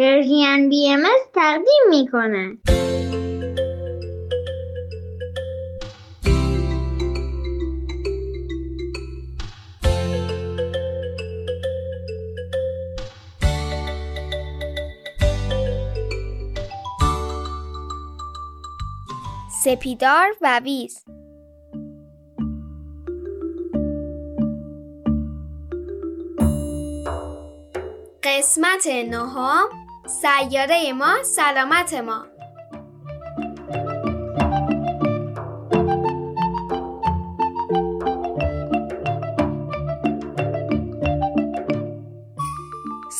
پرژین بی ام تقدیم می‌کنه. سپیدار و ویز. قسمت نهم. سیاره ما سلامت ما.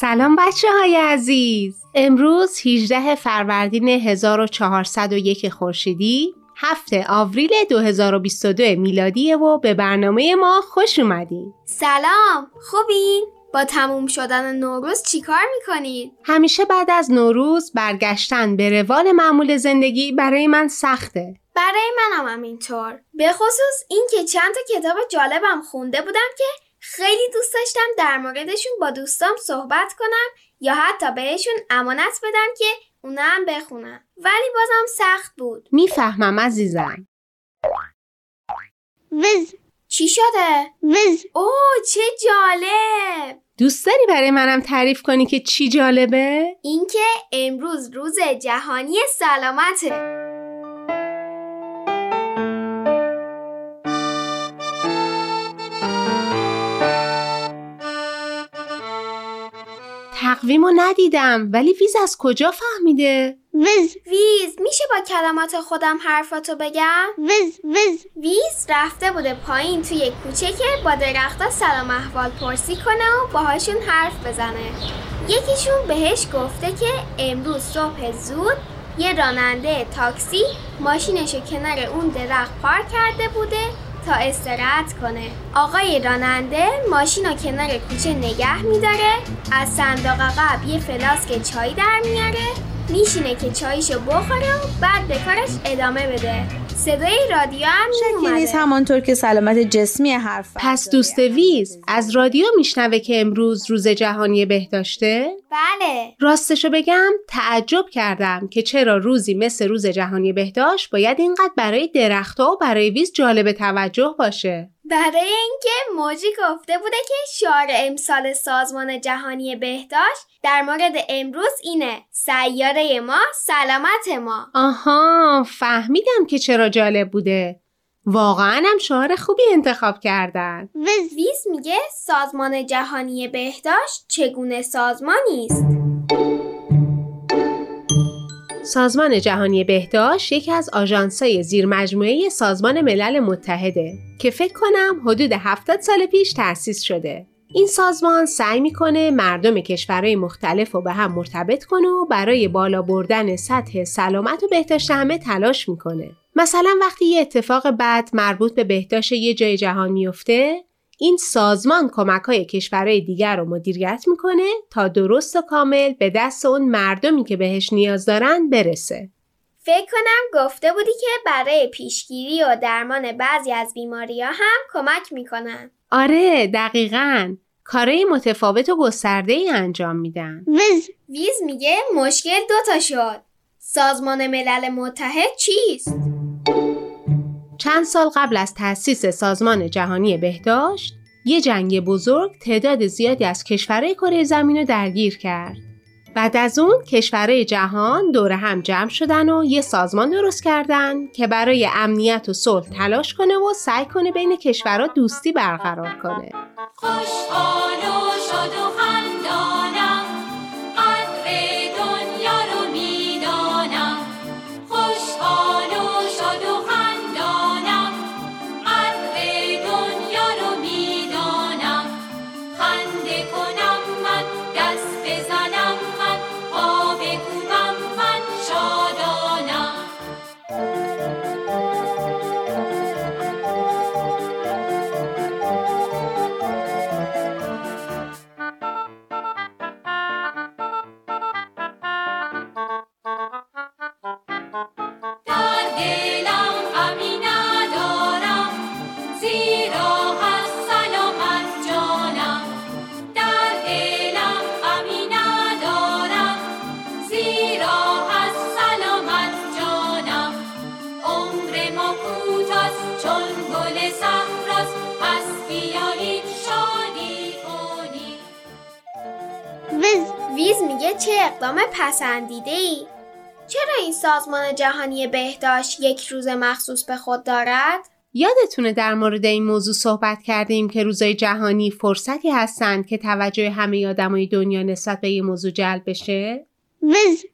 سلام بچه های عزیز. امروز 18 فروردین 1401 خورشیدی هفته آوریل 2022 میلادیه و به برنامه ما خوش اومدین. سلام خوبین؟ با تموم شدن نوروز چیکار می‌کنید؟ همیشه بعد از نوروز برگشتن به روال معمول زندگی برای من سخته. برای منم هم اینطور. به خصوص این که چند تا کتاب جالبم خونده بودم که خیلی دوست داشتم در موردشون با دوستام صحبت کنم یا حتی بهشون امانت بدم که اونا هم بخونم ولی بازم سخت بود. می‌فهمم عزیزم. وز چی شده؟ وز اوه چه جالب دوست داری برای منم تعریف کنی که چی جالبه؟ اینکه امروز روز جهانی سلامته تقویمو ندیدم ولی ویز از کجا فهمیده؟ وز ویز میشه با کلمات خودم حرفاتو بگم؟ وز وز ویز رفته بوده پایین توی کوچه که با درختا سلام احوال پرسی کنه و باهاشون حرف بزنه یکیشون بهش گفته که امروز صبح زود یه راننده تاکسی ماشینشو کنار اون درخت پارک کرده بوده تا استراحت کنه. آقای راننده ماشین رو کنار کوچه نگه میداره از صندوق عقب یه فلاسک چای در میاره. میشینه که چایشو بخوره و بعد به کارش ادامه بده صدای رادیو هم شکی نیست همانطور که سلامت جسمی حرف پس دوست ویز از رادیو میشنوه که امروز روز جهانی بهداشته؟ بله راستشو بگم تعجب کردم که چرا روزی مثل روز جهانی بهداشت باید اینقدر برای درختها و برای ویز جالب توجه باشه. برای اینکه موجی گفته بوده که شعار امسال سازمان جهانی بهداشت در مورد امروز اینه سیاره ما سلامت ما آها فهمیدم که چرا جالب بوده. واقعا هم شعار خوبی انتخاب کردن. ویز میگه سازمان جهانی بهداشت چگونه سازمانی است سازمان جهانی بهداشت یکی از آژانس‌های زیرمجموعه سازمان ملل متحده که فکر کنم حدود 70 سال پیش تأسیس شده. این سازمان سعی می‌کنه مردم کشورهای مختلف رو به هم مرتبط کنه و برای بالا بردن سطح سلامت و بهداشت همه تلاش می‌کنه. مثلا وقتی یه اتفاق بد مربوط به بهداشت یه جای جهان میفته این سازمان کمک های کشورهای دیگر رو مدیریت می‌کنه تا درست و کامل به دست اون مردمی که بهش نیاز دارن برسه. فکر کنم گفته بودی که برای پیشگیری و درمان بعضی از بیماری ها هم کمک می‌کنن آره دقیقا کارهای متفاوت و گسترده ای انجام میدن. وز ویز میگه مشکل دوتا شد سازمان ملل متحد چیست؟ چند سال قبل از تأسیس سازمان جهانی بهداشت، یه جنگ بزرگ تعداد زیادی از کشورهای کره زمین رو درگیر کرد. بعد از اون کشورهای جهان دور هم جمع شدن و یه سازمان درست کردن که برای امنیت و صلح تلاش کنه و سعی کنه بین کشورها دوستی برقرار کنه. خوشحال و جهانی بهداشت یک روز مخصوص به خود دارد؟ یادتونه در مورد این موضوع صحبت کردیم که روزای جهانی فرصتی هستند که توجه همه آدمای دنیا نسبت به یه موضوع جلب بشه؟ ویز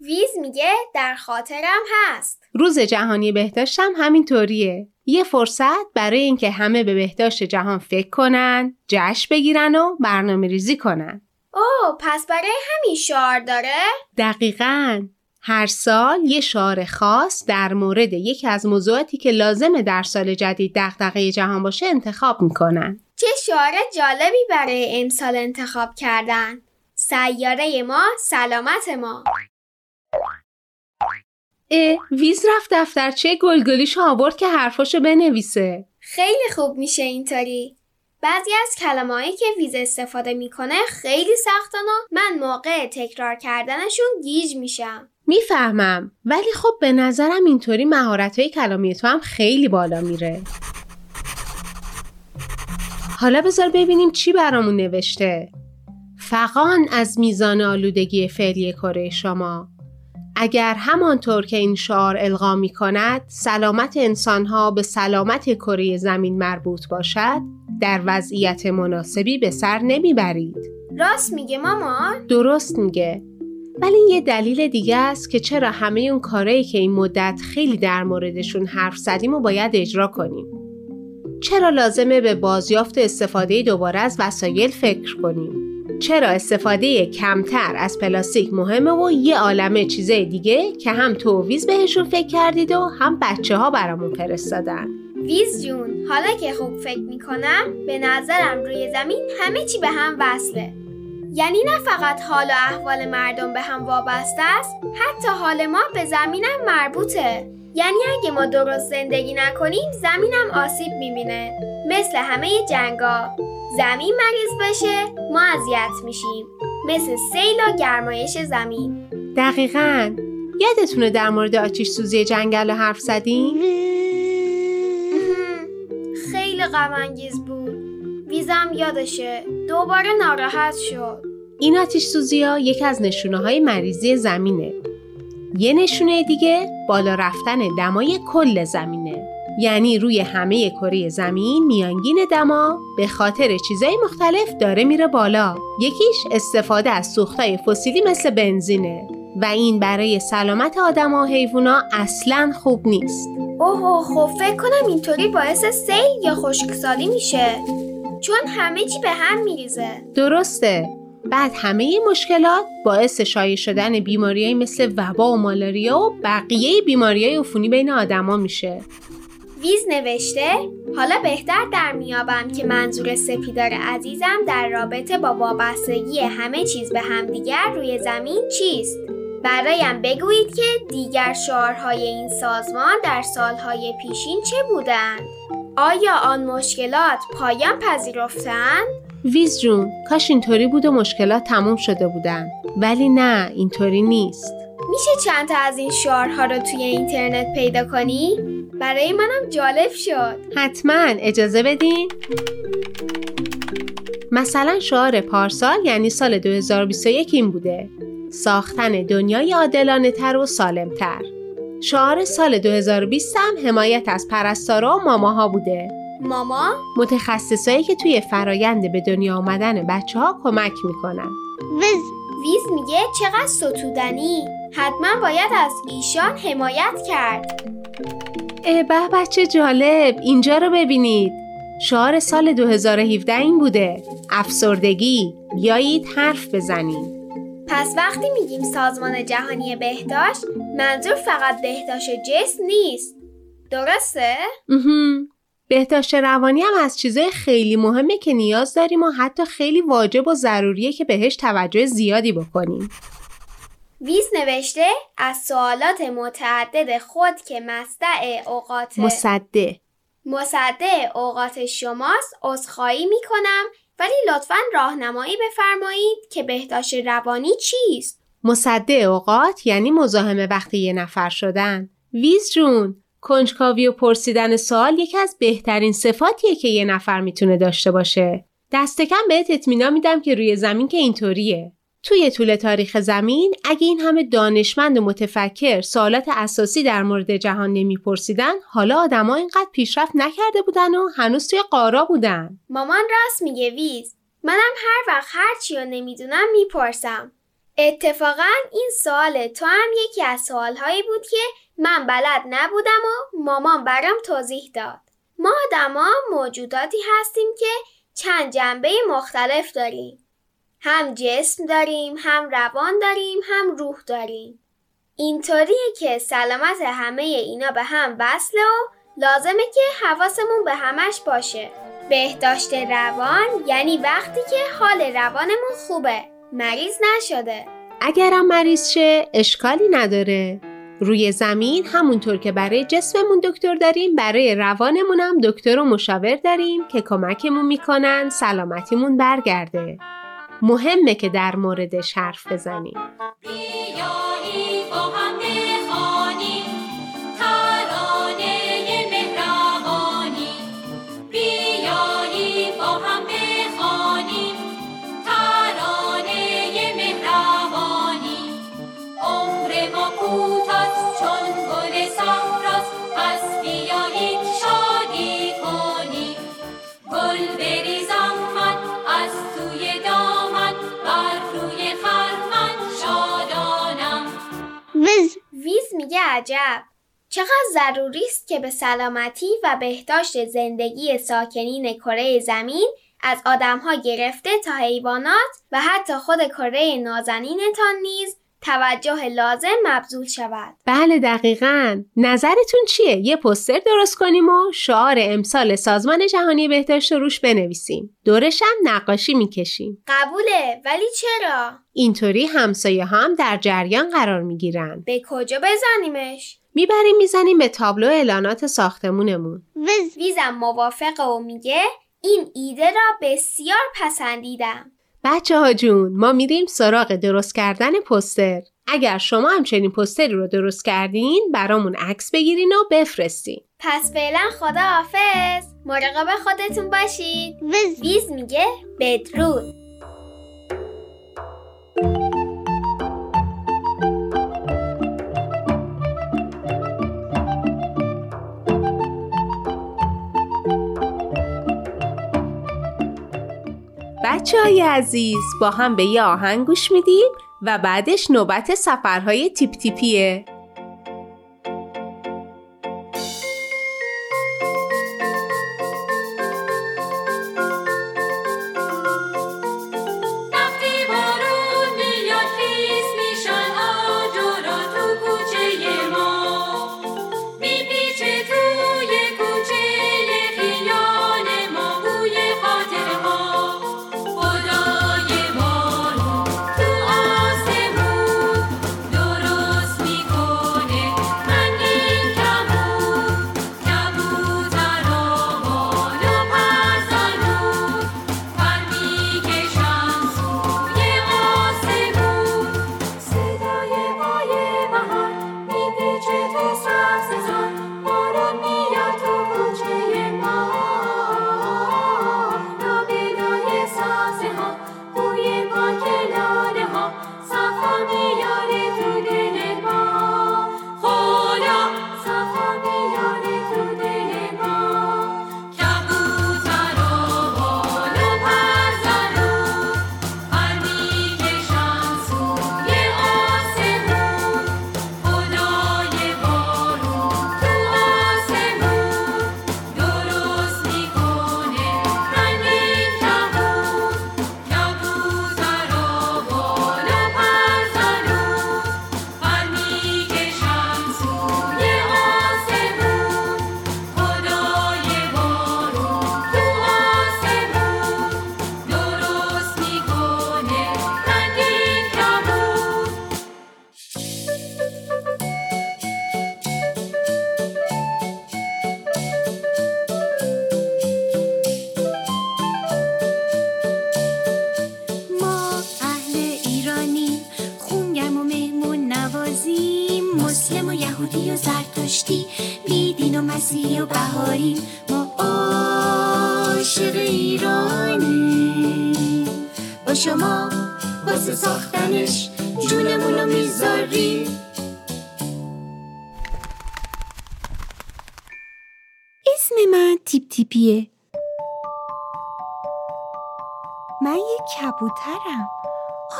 ویز میگه در خاطرم هست. روز جهانی بهداشت هم همینطوریه. یه فرصت برای اینکه همه به بهداشت جهان فکر کنن، جشن بگیرن و برنامه ریزی کنن. اوه پس برای همین شعار داره؟ دقیقاً هر سال یه شعار خاص در مورد یکی از موضوعاتی که لازمه در سال جدید دغدغه جهان باشه انتخاب می‌کنن. چه شعار جالبی برای امسال انتخاب کردن. سیاره ما سلامت ما. اه ویز رفت دفترچه گلگلیشو آورد که حرفاشو بنویسه. خیلی خوب میشه اینطوری. بعضی از کلمه‌هایی که ویز استفاده می‌کنه خیلی سختن و من موقع تکرار کردنشون گیج میشم. می‌فهمم ولی خب به نظرم اینطوری مهارت های کلامی تو هم خیلی بالا میره. حالا بذار ببینیم چی برامون نوشته. فقان از میزان آلودگی فعلی کره شما اگر همانطور که این شعار القا می کند سلامت انسانها به سلامت کره زمین مربوط باشد در وضعیت مناسبی به سر نمی‌برید. راست میگه مامان؟ درست میگه. ولی یه دلیل دیگه است که چرا همه اون کارهایی که این مدت خیلی در موردشون حرف زدیم و باید اجرا کنیم. چرا لازمه به بازیافت استفاده دوباره از وسایل فکر کنیم؟ چرا استفاده کمتر از پلاستیک مهمه و یه عالمه چیزای دیگه که هم توویز بهشون فکر کردید و هم بچه ها برامون فرستادن؟ ویز جون حالا که خوب فکر می‌کنم به نظرم روی زمین همه چی به هم وصله. یعنی نه فقط حال و احوال مردم به هم وابسته است حتی حال ما به زمینم مربوطه. یعنی اگه ما درست زندگی نکنیم زمینم آسیب می‌بینه. مثل همه جنگا. زمین مریض بشه ما اذیت میشیم. مثل سیل و گرمایش زمین. دقیقا. یادتونه در مورد آتیش سوزی جنگل رو حرف زدیم؟ خیلی غم بود. ویزم یادشه دوباره ناراحت شد. این آتیش سوزی ها یکی از نشونه های مریضی زمینه. یه نشونه دیگه بالا رفتن دمای کل زمینه. یعنی روی همه کره زمین میانگین دما به خاطر چیزای مختلف داره میره بالا. یکیش استفاده از سوختای فسیلی مثل بنزینه. و این برای سلامت آدم و حیوونا اصلا خوب نیست. اوه خب فکر کنم اینطوری باعث سیل یا خشکسالی میشه. چون همه چی به هم میریزه. درسته. بعد همه این مشکلات باعث شایع شدن بیماریایی مثل وبا و مالاریا و بقیه بیماریای عفونی بین آدما میشه. ویز نوشته حالا بهتر در میابم که منظور سپیدار عزیزم در رابطه با وابستگی همه چیز به همدیگر روی زمین چیست. برایم بگویید که دیگر شعارهای این سازمان در سالهای پیشین چه بودند آیا آن مشکلات پایان پذیرفتند ویز جون کاش اینطوری بود و مشکلات تموم شده بودن. ولی نه اینطوری نیست. میشه چند تا از این شعارها رو توی اینترنت پیدا کنی؟ برای منم جالب شد. حتما. اجازه بدین؟ مثلا شعار پارسال یعنی سال 2021 این بوده. ساختن دنیای عادلانه تر و سالم تر شعار سال 2020 هم حمایت از پرستارا و ماماها بوده. ماما؟ متخصصایی که توی فرایند به دنیا آمدن بچه ها کمک می‌کنن. ویز. ویز میگه چقدر ستودنی. حتما باید از ایشان حمایت کرد. به بچه جالب. اینجا رو ببینید. شعار سال 2017 این بوده. افسردگی. بیایید حرف بزنیم. پس وقتی میگیم سازمان جهانی بهداشت منظور فقط بهداشت جسم نیست. درسته؟ بهداشت روانی هم از چیزای خیلی مهمه که نیاز داریم و حتی خیلی واجب و ضروریه که بهش توجه زیادی بکنیم. ویز نوشته از سوالات متعدد خود که مصدع اوقات مصده مصدع اوقات شماست عذرخواهی می کنم ولی لطفا راهنمایی بفرمایید که بهداشت روانی چیست؟ مصده اوقات یعنی مزاحم وقت یه نفر شدن. ویز جون کنجکاوی و پرسیدن سوال یکی از بهترین صفاتیه که یه نفر می‌تونه داشته باشه. دست کم بهت اطمینان میدم که روی زمین که اینطوریه. توی طول تاریخ زمین اگه این همه دانشمند و متفکر سوالات اساسی در مورد جهان نمیپرسیدن حالا آدما اینقدر پیشرفت نکرده بودن و هنوز توی قارا بودن. مامان راست میگه ویز. منم هر وقت هر چی رو نمی‌دونم می‌پرسم. اتفاقا این سوال تو هم یکی از سوالهایی بود که من بلد نبودم و مامان برام توضیح داد. ما آدما موجوداتی هستیم که چند جنبه مختلف داریم. هم جسم داریم هم روان داریم هم روح داریم. اینطوریه که سلامت همه اینا به هم وصله و لازمه که حواسمون به همش باشه. بهداشت روان یعنی وقتی که حال روانمون خوبه. مریض نشده. اگرم مریض شه اشکالی نداره. روی زمین همونطور که برای جسممون دکتر داریم برای روانمون هم دکتر و مشاور داریم که کمکمون می‌کنن سلامتیمون برگرده. مهمه که در موردش حرف بزنیم. بیایید با هم عجب. چقدر ضروری است که به سلامتی و بهداشت زندگی ساکنین کره زمین از آدمها گرفته تا حیوانات و حتی خود کره نازنینتان نیز توجه لازم مبذول شود. بله دقیقا نظرتون چیه؟ یه پوستر درست کنیم و شعار امسال سازمان جهانی بهداشت رو روش بنویسیم دورش هم نقاشی می‌کشیم قبوله ولی چرا؟ اینطوری همسایه هم در جریان قرار می‌گیرن به کجا بزنیمش؟ می‌بریم می‌زنیم به تابلو اعلانات ساختمونمون ویز ویزم موافقه و میگه این ایده را بسیار پسندیدم. بچه ها جون ما میریم سراغ درست کردن پوستر اگر شما هم چنین پوستری رو درست کردین برامون عکس بگیرین و بفرستین. پس فعلا خدا حافظ مراقب خودتون باشید. ویز. ویز میگه بدرود. بچه های عزیز با هم به یه آهنگ گوش میدیم و بعدش نوبت سفرهای تیپ تیپیه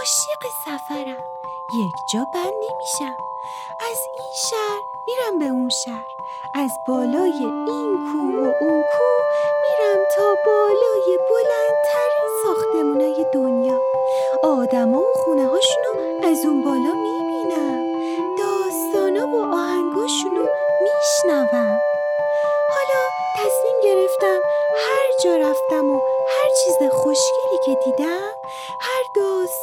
عاشق سفرم. یک جا بند نمیشم. از این شهر میرم به اون شهر. از بالای این کوه و اون کوه میرم تا بالای بلندترین ساختمونای دنیا. آدما و خونه هاشونو از اون بالا می‌بینم. داستانا و آهنگاشونو میشنوم. حالا تصمیم گرفتم هر جا رفتم و هر چیز خوشگلی که دیدم هر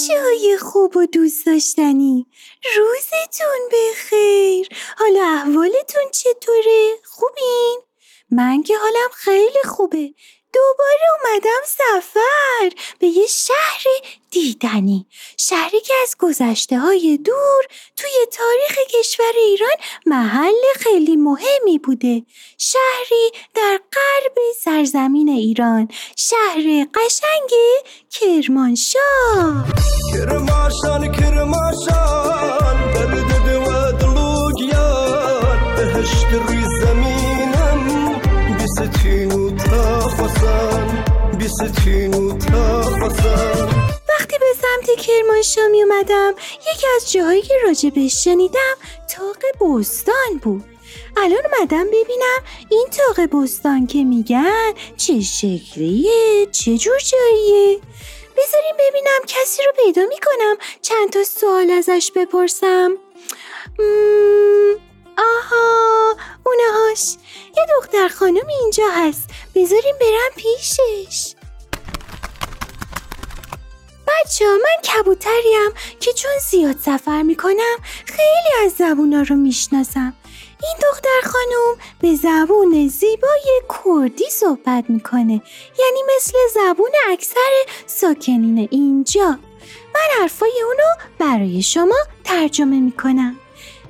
بچه های خوب و دوست داشتنی روزتون بخیر حالا احوالتون چطوره؟ خوبین؟ من که حالم خیلی خوبه دوباره اومدم سفر به یه شهر دیدنی. شهری که از گذشته های دور توی تاریخ کشور ایران محل خیلی مهمی بوده. شهری در غرب سرزمین ایران. شهر قشنگ کرمانشاه. کرماشان کرماشان وقتی به سمت کرمانشاه می اومدم یکی از جاهایی که راجبش شنیدم تاق بستان بود. الان اومدم ببینم این تاق بستان که میگن چه شکلیه چه جور جاییه. بذاریم ببینم کسی رو پیدا می‌کنم چند تا سوال ازش بپرسم. آها اونهاش. یه دختر خانم اینجا هست. بذاریم برم پیشش. بچه من کبوتریم که چون زیاد سفر می‌کنم خیلی از زبونا رو می‌شناسم. این دختر خانم به زبون زیبای کردی صحبت می‌کنه. یعنی مثل زبون اکثر ساکنین اینجا. من حرفای اونو برای شما ترجمه می‌کنم.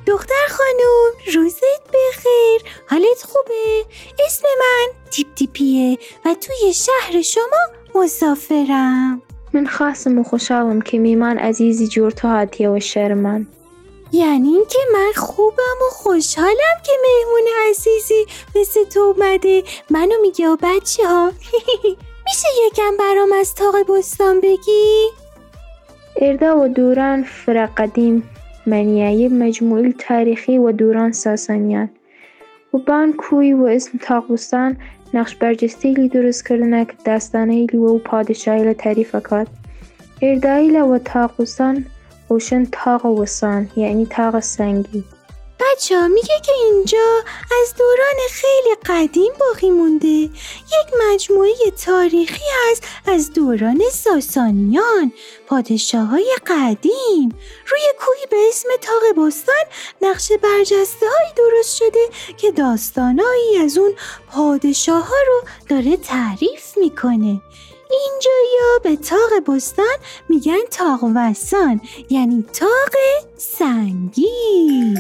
دختر خانم روزت بخیر. حالت خوبه؟ اسم من تیپ تیپیه و توی شهر شما مسافرم. من خاصم و خوشحالم که میمان عزیزی جور تو و شهر من. یعنی اینکه من خوبم و خوشحالم که مهمون عزیزی مثل تو اومده. منو میگه و بچه ها میشه یکم برام از تاق بستان بگی؟ اردا و دوران فرق قدیم منیایه مجموعه تاریخی و دوران ساسانیان. و بان کوی و اسم تاقوستان نقش برجستهی درست کردنه که داستانه و پادشاهی تعریف کات. اردایل و تاقوستان اوشن تاق وسان یعنی تاق سنگی. بچه میگه که اینجا از دوران خیلی قدیم باقی مونده. یک مجموعه تاریخی هست از دوران ساسانیان پادشاه های قدیم. روی کوهی به اسم تاق بستان نقش برجسته هایی درست شده که داستانهایی از اون پادشاه ها رو داره تعریف می‌کنه. اینجا یا به تاق بستان میگن تاق وسان یعنی تاق سنگی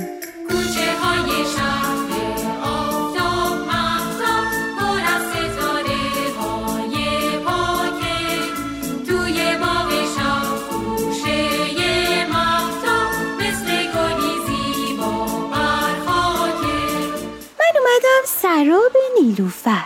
سراب نیلوفر.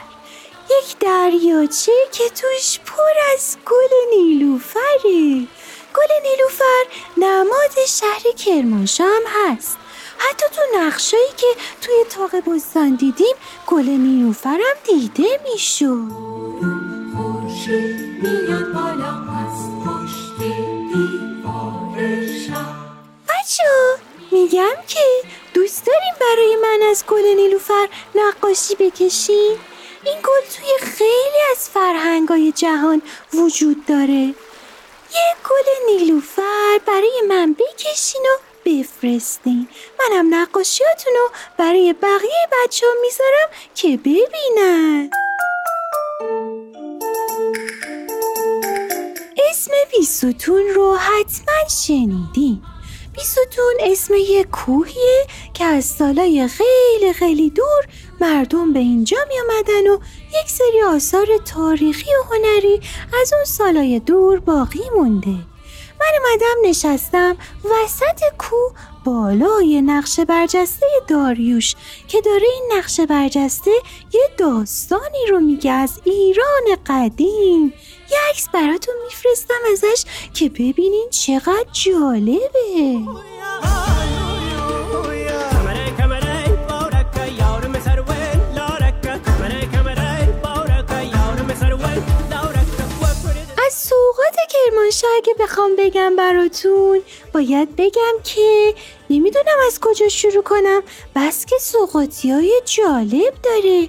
یک دریاچه که توش پر از گل نیلوفره. گل نیلوفر نماد شهر کرمانشاه هم هست. حتی تو نقشایی که توی تاق بستان دیدیم گل نیلوفر هم دیده می‌شد. بچه میگم که دوست داریم برای من از گل نیلوفر نقاشی بکشین؟ این گل توی خیلی از فرهنگای جهان وجود داره. یه گل نیلوفر برای من بکشین و بفرستین. منم نقاشیاتون رو برای بقیه بچه ها می‌ذارم که ببینن. اسم بیستون رو حتما شنیدین. بیستون اسم یه کوهیه که از سالای خیلی خیلی دور مردم به اینجا می آمدن و یک سری آثار تاریخی و هنری از اون سالای دور باقی مونده. اومدم نشستم. وسط کوه بالای نقش برجسته داریوش که داره این نقش برجسته یه داستانی رو میگه از ایران قدیم. یه عکس براتون میفرستم ازش که ببینین چقدر جالبه. کرمانشاه اگه بخوام بگم براتون باید بگم که نمی‌دونم از کجا شروع کنم. بس که سوقاتی های جالب داره.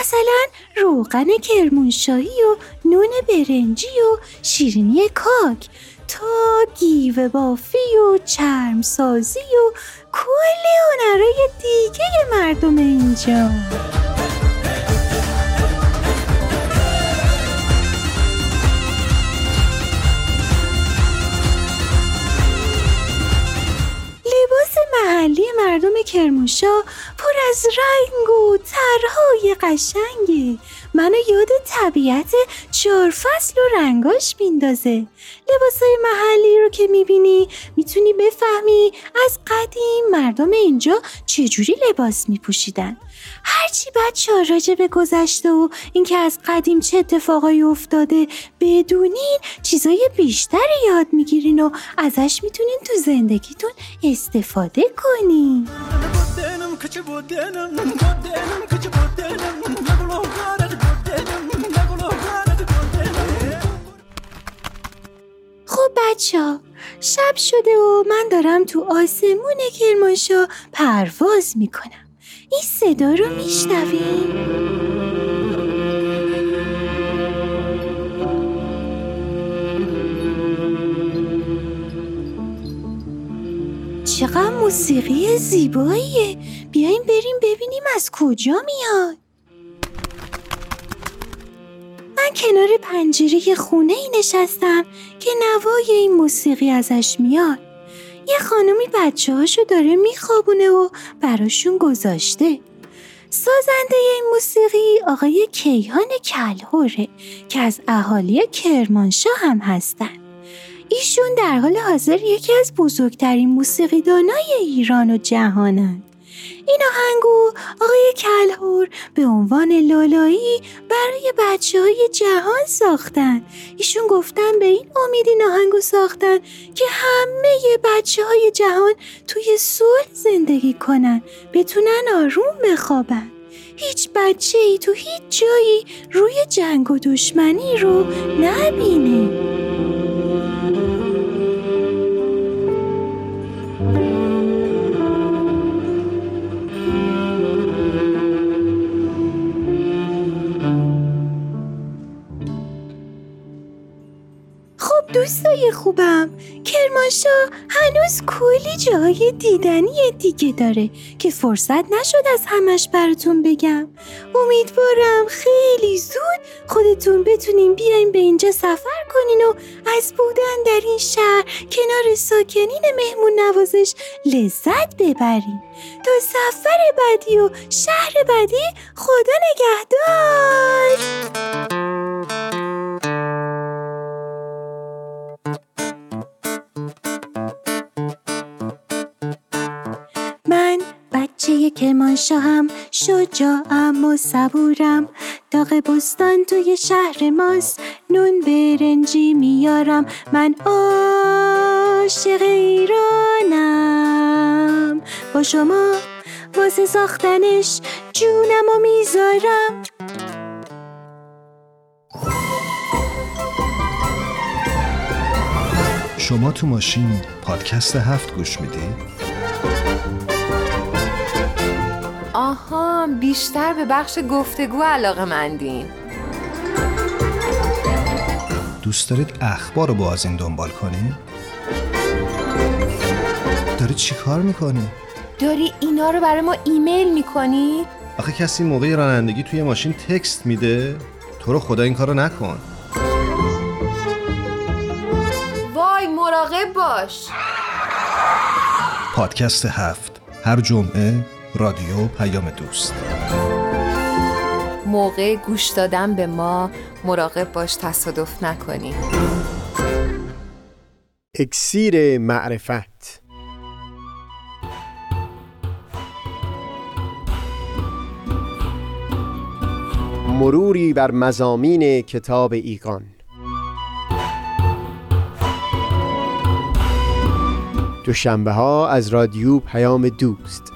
مثلا روغن کرمانشاهی و نون برنجی و شیرینی کاک. تا گیوه بافی و چرم سازی و کلی هنرهای دیگه مردم اینجا. لباس محلی مردم کرمانشاه پر از رنگ و طرحهای قشنگه. منو یاد طبیعت چهار فصل و رنگاش میندازه لباسای محلی رو که می‌بینی می‌تونی بفهمی از قدیم مردم اینجا چجوری لباس میپوشیدن. هرچی بچه ها راجع به گذشته و اینکه از قدیم چه اتفاقایی افتاده بدونین چیزای بیشتری یاد می‌گیرین و ازش می‌تونین تو زندگیتون استفاده کنین. خب بچه ها شب شده و من دارم تو آسمون کرمانشاه پرواز می‌کنم. این صدا رو میشنویم چقدر موسیقی زیباییه. بیاین بریم ببینیم از کجا میاد. من کنار پنجره خونه ای نشستم که نوای این موسیقی ازش میاد. یه خانمی بچه هاشو داره میخوابونه و براشون گذاشته. سازنده این موسیقی آقای کیهان کلهوره که از اهالی کرمانشاه هم هستن. ایشون در حال حاضر یکی از بزرگترین موسیقیدانای ایران و جهانند. این آهنگو آقای کلهور به عنوان لالایی برای بچه های جهان ساختن. ایشون گفتن به این امید این آهنگو ساختن که همه بچه های جهان توی صلح زندگی کنن بتونن آروم بخوابن. هیچ بچه ای تو هیچ جایی روی جنگ و دشمنی رو نبینه. هنوز کلی جای دیدنی دیگه داره که فرصت نشد از همش براتون بگم. امیدوارم خیلی زود خودتون بتونین بیاین به اینجا سفر کنین و از بودن در این شهر کنار ساکنین مهمون نوازش لذت ببرین. تا سفر بعدی و شهر بعدی خدا نگهدار! کرمانشاهم شجاعم و صبورم. داغ بستان توی شهر ماست نون برنجی میارم. من عاشق ایرانم. با شما واسه ساختنش جونم و می‌ذارم. شما تو ماشین پادکست هفت گوش میدی؟ هم بیشتر به بخش گفتگو علاقه مندین دوست دارید اخبار رو با از این دنبال کنی؟ داری چی کار می‌کنی؟ داری اینا رو برای ما ایمیل می‌کنی؟ آخه کسی موقع رانندگی توی ماشین تکست میده؟ تو رو خدا این کارو نکن وای مراقب باش پادکست هفت هر جمعه رادیو پیام دوست. موقع گوش دادن به ما مراقب باش تصادف نکنی. اکسیر معرفت. مروری بر مزامین کتاب ایقان. دوشنبه ها از رادیو پیام دوست.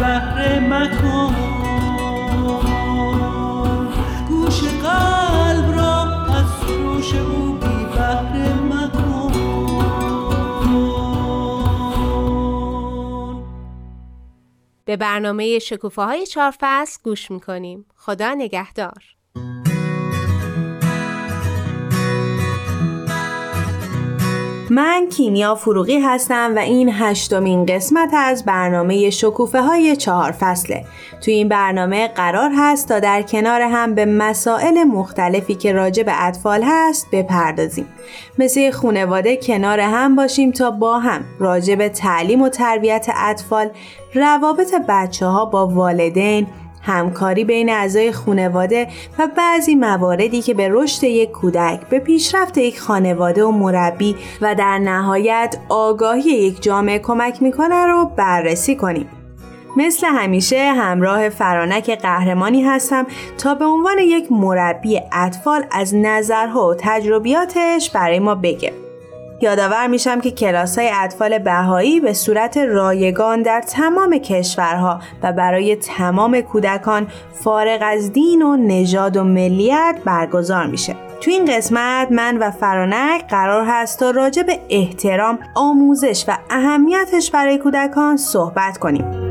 بهره مکن گوش قلب را از سروش او بی بهره مکن به برنامه شکوفه های چهار فصل گوش می‌کنیم. خدا نگهدار. من کیمیا فروغی هستم و این هشتمین قسمت از برنامه شکوفه های چهار فصله. توی این برنامه قرار هست تا در کنار هم به مسائل مختلفی که راجع به اطفال هست بپردازیم. مثل خونواده کنار هم باشیم تا با هم راجع به تعلیم و تربیت اطفال، روابط بچه ها با والدین، همکاری بین اعضای خانواده و بعضی مواردی که به رشد یک کودک به پیشرفت یک خانواده و مربی و در نهایت آگاهی یک جامعه کمک می‌کنه رو بررسی کنیم. مثل همیشه همراه فرانک قهرمانی هستم تا به عنوان یک مربی اطفال از نظرها و تجربیاتش برای ما بگه. یادآور میشم که کلاس های اطفال بهایی به صورت رایگان در تمام کشورها و برای تمام کودکان فارغ از دین و نژاد و ملیت برگزار میشه. تو این قسمت من و فرانک قرار هست تا راجع به احترام، آموزش و اهمیتش برای کودکان صحبت کنیم.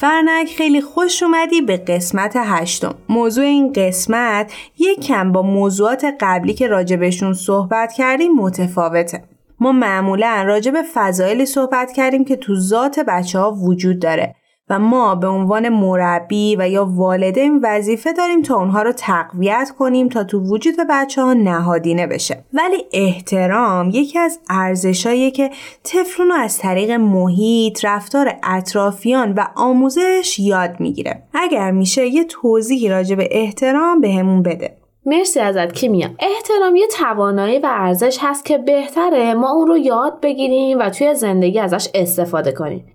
فرنک خیلی خوش اومدی به قسمت هشتم. موضوع این قسمت یک کم با موضوعات قبلی که راجبشون صحبت کردیم متفاوته. ما معمولا راجب فضایلی صحبت کردیم که تو ذات بچه ها وجود داره. و ما به عنوان مربی و یا والدین وظیفه داریم تا اونها رو تقویت کنیم تا تو وجود بچه ها نهادینه بشه. ولی احترام یکی از ارزشایی که طفلون رو از طریق محیط رفتار اطرافیان و آموزش یاد می‌گیره. اگر میشه یه توضیحی راجع به احترام بهمون بده. مرسی ازت کیمیا. احترام یه توانایی و ارزش هست که بهتره ما اون رو یاد بگیریم و توی زندگی ازش استفاده کنیم.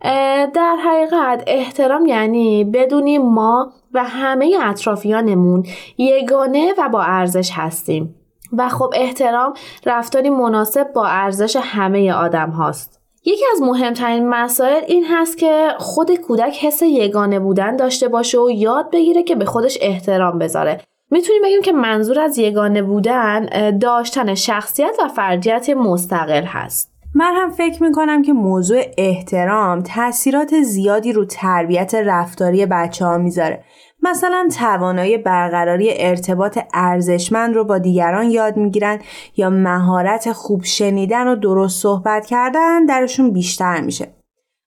در حقیقت احترام یعنی بدونیم ما و همه اطرافیانمون یگانه و با ارزش هستیم. و خب احترام رفتاری مناسب با ارزش همه آدم هاست. یکی از مهمترین مسائل این هست که خود کودک حس یگانه بودن داشته باشه و یاد بگیره که به خودش احترام بذاره. می‌تونیم بگیم که منظور از یگانه بودن داشتن شخصیت و فردیت مستقل هست. من هم فکر می‌کنم که موضوع احترام تاثیرات زیادی رو تربیت رفتاری بچه ها می‌ذاره. مثلا توانایی برقراری ارتباط ارزشمند رو با دیگران یاد می‌گیرن یا مهارت خوب شنیدن و درست صحبت کردن درشون بیشتر میشه.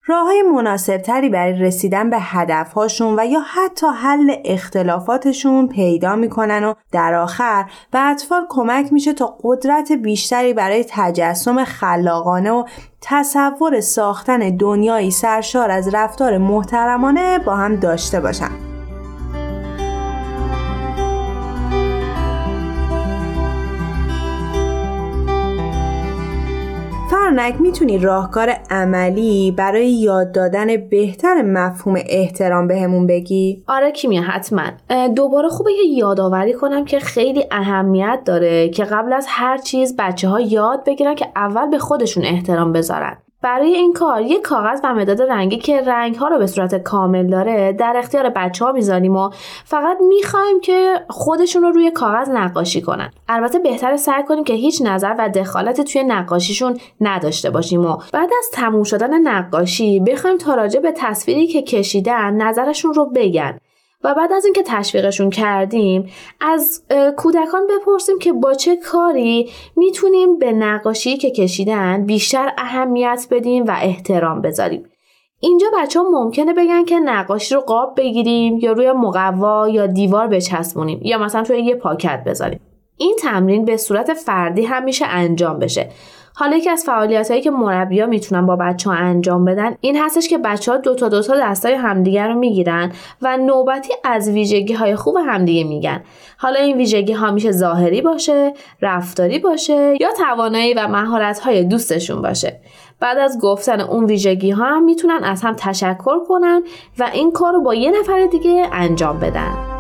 راه های مناسب تری برای رسیدن به هدفهاشون و یا حتی حل اختلافاتشون پیدا می‌کنن و در آخر به اطفال کمک میشه تا قدرت بیشتری برای تجسم خلاقانه و تصور ساختن دنیایی سرشار از رفتار محترمانه با هم داشته باشن. فرنک می‌تونی راهکار عملی برای یاد دادن بهتر مفهوم احترام بهمون بگی؟ آره کیمیا حتما دوباره خوبه یه یادآوری کنم که خیلی اهمیت داره که قبل از هر چیز بچه ها یاد بگیرن که اول به خودشون احترام بذارن برای این کار یک کاغذ و مداد رنگی که رنگ ها رو به صورت کامل داره در اختیار بچه ها می‌ذاریم و فقط می‌خوایم که خودشون رو روی کاغذ نقاشی کنن. البته بهتر سعی کنیم که هیچ نظر و دخالت توی نقاشیشون نداشته باشیم و بعد از تموم شدن نقاشی بخوایم تا راجع به تصویری که کشیدن نظرشون رو بگن. و بعد از اینکه تشویقشون کردیم از کودکان بپرسیم که با چه کاری می‌تونیم به نقاشی که کشیدن بیشتر اهمیت بدیم و احترام بذاریم. اینجا بچه ها ممکنه بگن که نقاشی رو قاب بگیریم یا روی مقوا یا دیوار بچسبونیم یا مثلا توی یه پاکت بذاریم. این تمرین به صورت فردی هم میشه انجام بشه. حالا یکی از فعالیت هایی که مربیا می‌تونن با بچه ها انجام بدن این هستش که بچه ها دوتا دوتا دستای همدیگر رو می‌گیرن و نوبتی از ویژگی های خوب همدیگه میگن. حالا این ویژگی ها میشه ظاهری باشه رفتاری باشه یا توانایی و مهارت های دوستشون باشه. بعد از گفتن اون ویژگی ها هم می‌تونن از هم تشکر کنن و این کار رو با یه نفر دیگه انجام بدن.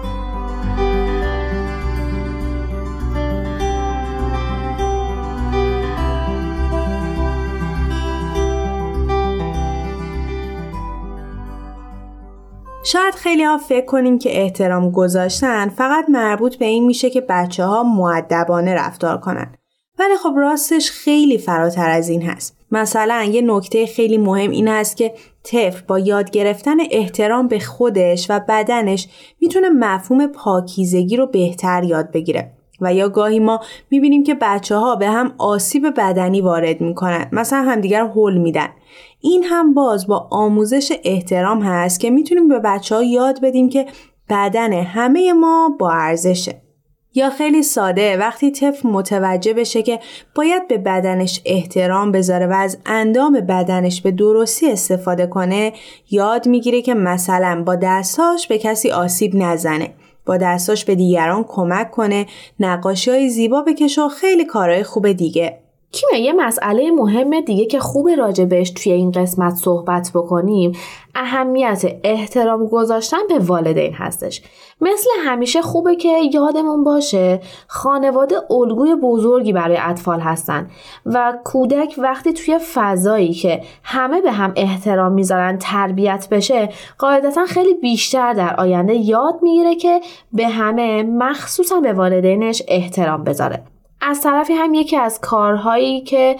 شاید خیلی ها فکر کنیم که احترام گذاشتن فقط مربوط به این میشه که بچه ها معدبانه رفتار کنن. ولی خب راستش خیلی فراتر از این هست. مثلا یه نکته خیلی مهم این هست که طفل با یاد گرفتن احترام به خودش و بدنش می‌تونه مفهوم پاکیزگی رو بهتر یاد بگیره. و یا گاهی ما می‌بینیم که بچه ها به هم آسیب بدنی وارد می‌کنن مثلا همدیگر هول میدن. این هم باز با آموزش احترام هست که می‌تونیم به بچه ها یاد بدیم که بدن همه ما با ارزشه. یا خیلی ساده وقتی طفل متوجه بشه که باید به بدنش احترام بذاره و از اندام بدنش به درستی استفاده کنه یاد می‌گیره که مثلا با دستاش به کسی آسیب نزنه. با دستاش به دیگران کمک کنه نقاشی های زیبا بکشه و خیلی کارهای خوب دیگه. کیمیا یه مسئله مهم دیگه که خوب راجبش توی این قسمت صحبت بکنیم اهمیت احترام گذاشتن به والدین هستش. مثل همیشه خوبه که یادمون باشه خانواده الگوی بزرگی برای اطفال هستن و کودک وقتی توی فضایی که همه به هم احترام می‌ذارن تربیت بشه قاعدتا خیلی بیشتر در آینده یاد می‌گیره که به همه مخصوصا به والدینش احترام بذاره. از طرفی هم یکی از کارهایی که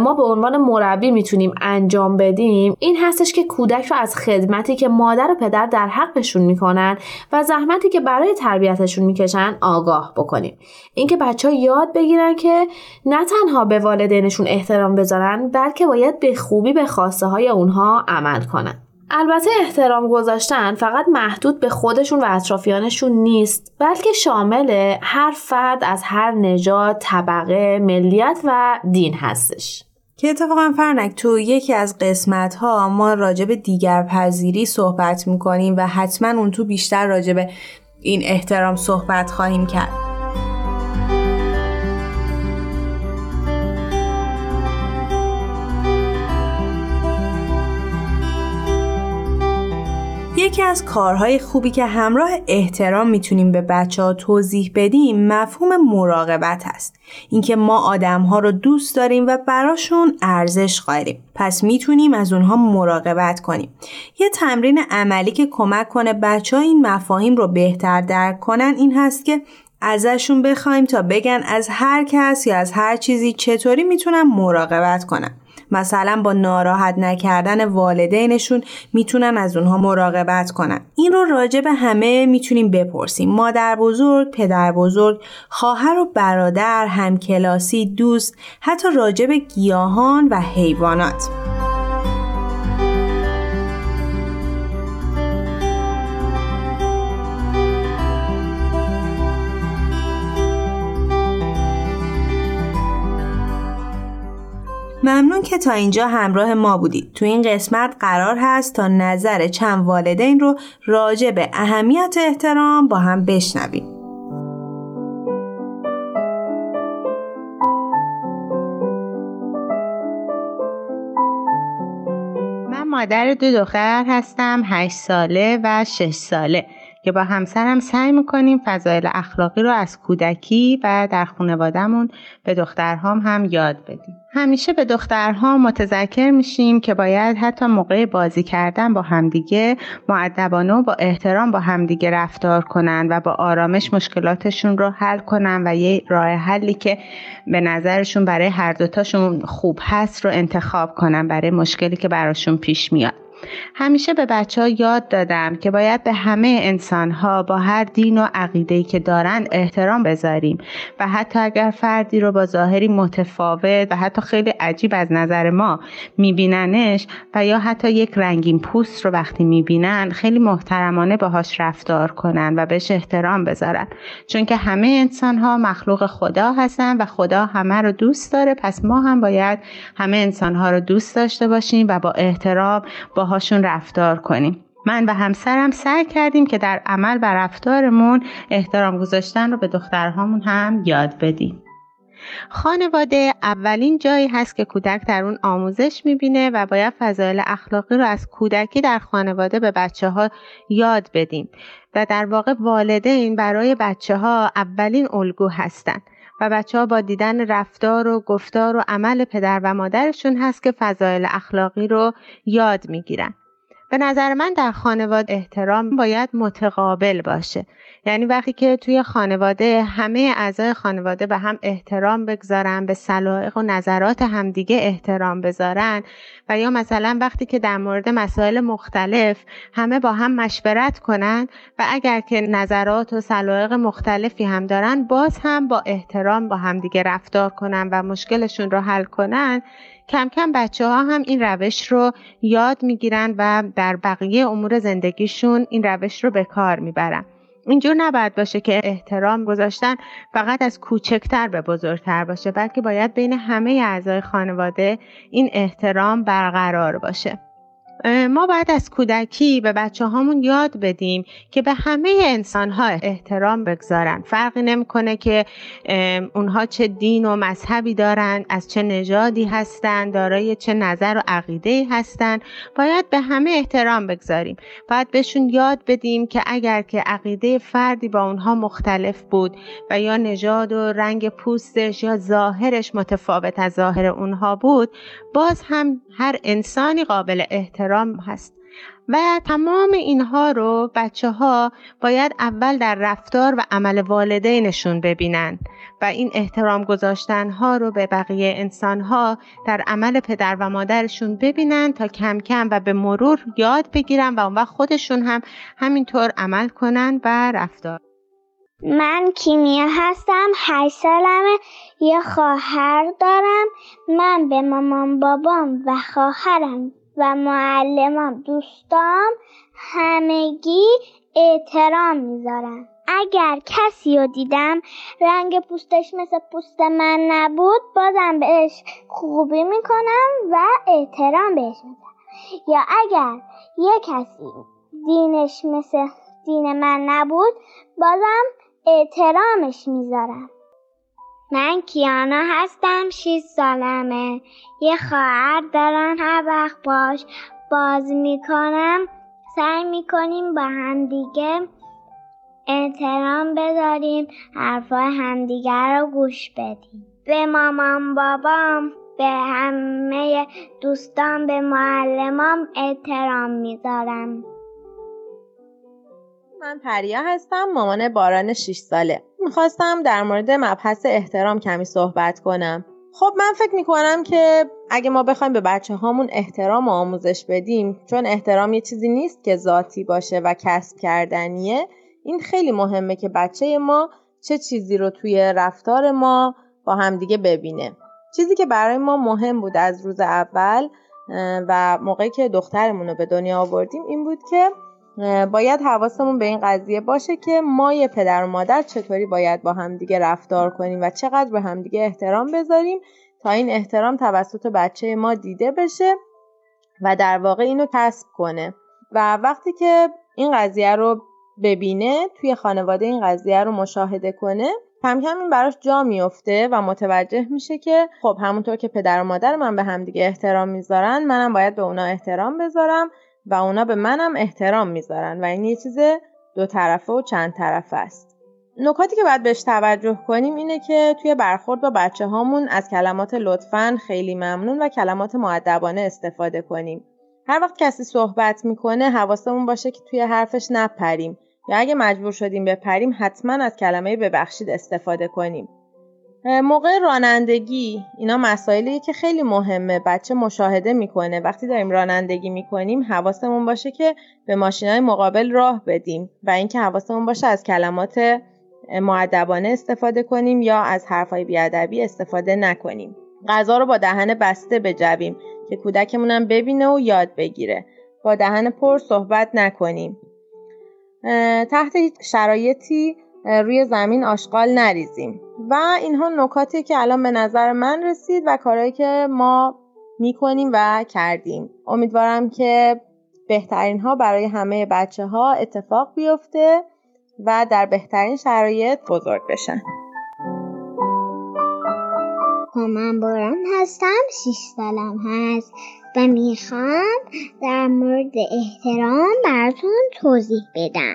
ما به عنوان مربی می‌تونیم انجام بدیم این هستش که کودک رو از خدمتی که مادر و پدر در حقشون می‌کنن و زحمتی که برای تربیتشون می‌کشن آگاه بکنیم. اینکه بچه ها یاد بگیرن که نه تنها به والدینشون احترام بذارن بلکه باید به خوبی به خواسته های اونها عمل کنن. البته احترام گذاشتن فقط محدود به خودشون و اطرافیانشون نیست بلکه شامل هر فرد از هر نژاد، طبقه، ملیت و دین هستش. که اتفاقا فرنک تو یکی از قسمت ها ما به دیگر پذیری صحبت می‌کنیم و حتما اون تو بیشتر راجع به این احترام صحبت خواهیم کرد. یکی از کارهای خوبی که همراه احترام می‌تونیم به بچه ها توضیح بدیم مفهوم مراقبت هست. اینکه ما آدم ها رو دوست داریم و براشون ارزش قائلیم. پس می‌تونیم از اونها مراقبت کنیم. یه تمرین عملی که کمک کنه بچه ها این مفاهیم رو بهتر درک کنن این هست که ازشون بخوایم تا بگن از هر کس یا از هر چیزی چطوری می‌تونم مراقبت کنم. مثلا با ناراحت نکردن والدینشون می‌تونن از اونها مراقبت کنن. این رو راجع به همه می‌تونیم بپرسیم. مادر بزرگ پدر بزرگ خواهر و برادر همکلاسی دوست حتی راجع به گیاهان و حیوانات. ممنون که تا اینجا همراه ما بودید. تو این قسمت قرار هست تا نظر چند والدین رو راجع به اهمیت احترام با هم بشنویم. مادر دو دختر هستم 8 ساله و 6 ساله که با همسرم سعی می‌کنیم فضایل اخلاقی رو از کودکی و در خانوادهمون به دخترهام هم یاد بدیم. همیشه به دخترها متذکر میشیم که باید حتی موقع بازی کردن با همدیگه معدبانه و با احترام با همدیگه رفتار کنن و با آرامش مشکلاتشون رو حل کنن و یه راه حلی که به نظرشون برای هر دوتاشون خوب هست رو انتخاب کنن برای مشکلی که براشون پیش میاد. همیشه به بچه ها یاد دادم که باید به همه انسان ها با هر دین و عقیده که دارند احترام بذاریم و حتی اگر فردی رو با ظاهری متفاوت و حتی خیلی عجیب از نظر ما میبیننش و یا حتی یک رنگین پوست رو وقتی می‌بینن خیلی محترمانه باهاش رفتار کنن و بهش احترام بذارن. چون که همه انسان ها مخلوق خدا هستن و خدا همه رو دوست داره پس ما هم باید همه انسان ها رو دوست داشته باشیم و با احترام با باهاشون رفتار کنیم. من و همسرم سعی کردیم که در عمل و رفتارمون احترام گذاشتن رو به دخترهامون هم یاد بدیم. خانواده اولین جایی هست که کودک در اون آموزش می‌بینه و باید فضایل اخلاقی رو از کودکی در خانواده به بچه ها یاد بدیم و در واقع والدین برای بچه ها اولین الگو هستند و بچه ها با دیدن رفتار و گفتار و عمل پدر و مادرشون هست که فضایل اخلاقی رو یاد می‌گیرن. به نظر من در خانواده احترام باید متقابل باشه. یعنی وقتی که توی خانواده همه اعضای خانواده به هم احترام بگذارن به سلایق و نظرات همدیگه احترام بذارن و یا مثلا وقتی که در مورد مسائل مختلف همه با هم مشورت کنن و اگر که نظرات و سلایق مختلفی هم دارن باز هم با احترام با همدیگه رفتار کنن و مشکلشون رو حل کنن کم کم بچه ها هم این روش رو یاد می‌گیرن و در بقیه امور زندگیشون این روش رو به کار می‌برن. اینجور نباید باشه که احترام گذاشتن فقط از کوچکتر به بزرگتر باشه بلکه باید بین همه اعضای خانواده این احترام برقرار باشه. ما باید از کودکی به بچه هامون یاد بدیم که به همه انسان ها احترام بگذارن. فرقی نمی‌کنه که اونها چه دین و مذهبی دارن از چه نژادی هستن دارای چه نظر و عقیده هستن. باید به همه احترام بگذاریم. باید بهشون یاد بدیم که اگر که عقیده فردی با اونها مختلف بود و یا نژاد و رنگ پوستش یا ظاهرش متفاوت از ظاهر اونها بود باز هم هر انسانی قابل احترام هست. و تمام اینها رو بچه ها باید اول در رفتار و عمل والدینشون ببینن و این احترام گذاشتن ها رو به بقیه انسان ها در عمل پدر و مادرشون ببینن تا کم کم و به مرور یاد بگیرن و اون وقت خودشون هم همینطور عمل کنن و رفتار. من کیمیا هستم هشت سالمه یه خواهر دارم. من به مامان بابام و خواهرم و معلمام دوستام همگی احترام می‌ذارم اگر کسی رو دیدم رنگ پوستش مثل پوست من نبود بازم بهش خوبی می‌کنم و احترام بهش می‌ذارم. یا اگر یه کسی دینش مثل دین من نبود بازم احترامش می‌ذارم. من کیانا هستم 6 سالمه. یه خواهر دارم هر وقت باش باز می‌کنم سعی می‌کنیم با همدیگه احترام بذاریم حرفای همدیگه رو گوش بدیم. به مامان بابام به همه دوستان به معلمام احترام می‌ذارم. من پریا هستم مامان باران 6 ساله. می‌خواستم در مورد مبحث احترام کمی صحبت کنم. خب من فکر می‌کنم که اگه ما بخوایم به بچه هامون احترام و آموزش بدیم چون احترام یه چیزی نیست که ذاتی باشه و کسب کردنیه این خیلی مهمه که بچه ما چه چیزی رو توی رفتار ما با همدیگه ببینه. چیزی که برای ما مهم بود از روز اول و موقعی که دخترمون رو به دنیا آوردیم این بود که باید حواسمون به این قضیه باشه که ما یه پدر و مادر چطوری باید با همدیگه رفتار کنیم و چقدر به همدیگه احترام بذاریم تا این احترام توسط بچه ما دیده بشه و در واقع اینو کسب کنه. و وقتی که این قضیه رو ببینه توی خانواده این قضیه رو مشاهده کنه کم کم این براش جا میفته و متوجه میشه که خب همونطور که پدر و مادر من به همدیگه احترام می‌ذارن منم باید به اونا احترام بذارم و اونا به منم احترام می‌ذارن و این یه چیز دو طرفه و چند طرفه است. نکاتی که باید بهش توجه کنیم اینه که توی برخورد با بچه هامون از کلمات لطفا خیلی ممنون و کلمات معدبانه استفاده کنیم. هر وقت کسی صحبت می‌کنه حواسمون باشه که توی حرفش نپریم یا اگه مجبور شدیم بپریم حتما از کلمه ببخشید استفاده کنیم. موقع رانندگی اینا مسائلیه که خیلی مهمه. بچه مشاهده می‌کنه. وقتی داریم رانندگی می‌کنیم حواسمون باشه که به ماشینای مقابل راه بدیم و اینکه حواسمون باشه از کلمات معدبانه استفاده کنیم یا از حرفای بیادبی استفاده نکنیم. غذا رو با دهن بسته بجویم که کودکمونم ببینه و یاد بگیره. با دهن پر صحبت نکنیم. تحت شرایطی روی زمین آشغال نریزیم. و اینها نکاتی که الان به نظر من رسید و کارهایی که ما می‌کنیم و کردیم. امیدوارم که بهترین ها برای همه بچه ها اتفاق بیفته و در بهترین شرایط بزرگ بشن. من باران هستم شیش سالم هست و می‌خوام در مورد احترام براتون توضیح بدم.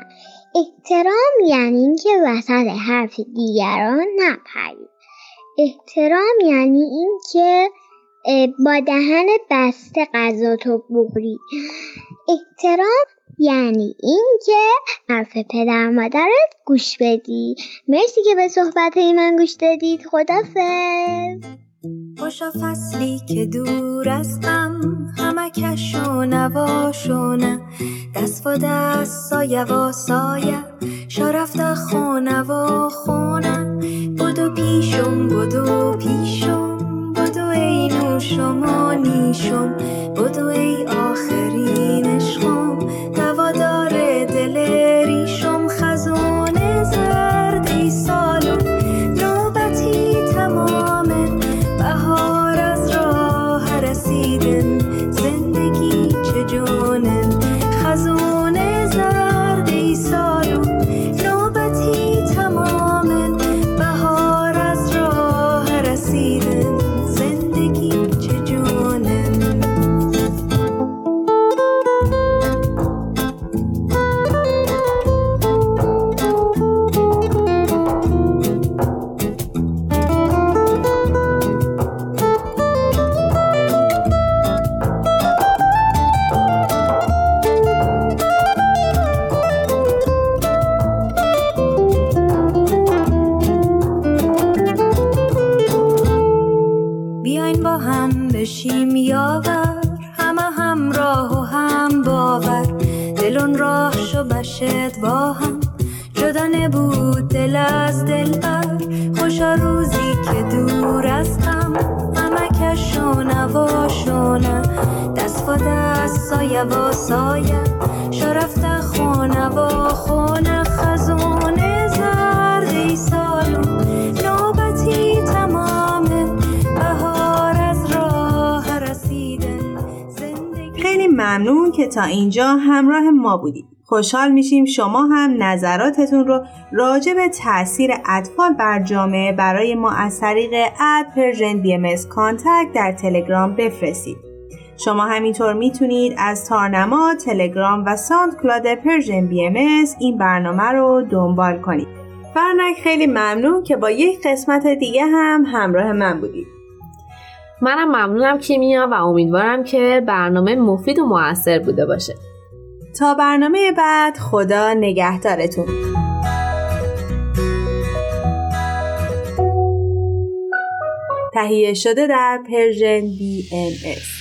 احترام یعنی اینکه وسط حرف دیگران نپرید. احترام یعنی اینکه با دهن بسته غذا تو بخوری احترام یعنی اینکه حرف پدر مادرت گوش بدی مرسی که به صحبت من گوش دادید. خدافظ. خوشا فصلی که دور از غم همکش و نواشونه دست و دست سایه و سایه شرفت خونه و خونه. بدو پیشم بدو پیشم بدو ای نوشم و نیشم. بدو ای ممنون که تا اینجا همراه ما بودید. خوشحال میشیم شما هم نظراتتون رو راجع به تاثیر اطفال بر جامعه برای ما از طریق at Persian BM در تلگرام بفرستید. شما همینطور می‌تونید از تارنما، تلگرام و SoundCloud Persian BM این برنامه رو دنبال کنید. فرنک خیلی ممنون که با یک قسمت دیگه هم همراه من بودید. منم ممنونم کیمیا و امیدوارم که برنامه مفید و موثر بوده باشه. تا برنامه بعد خدا نگهدارتون. تهیه شده در پرژن BMS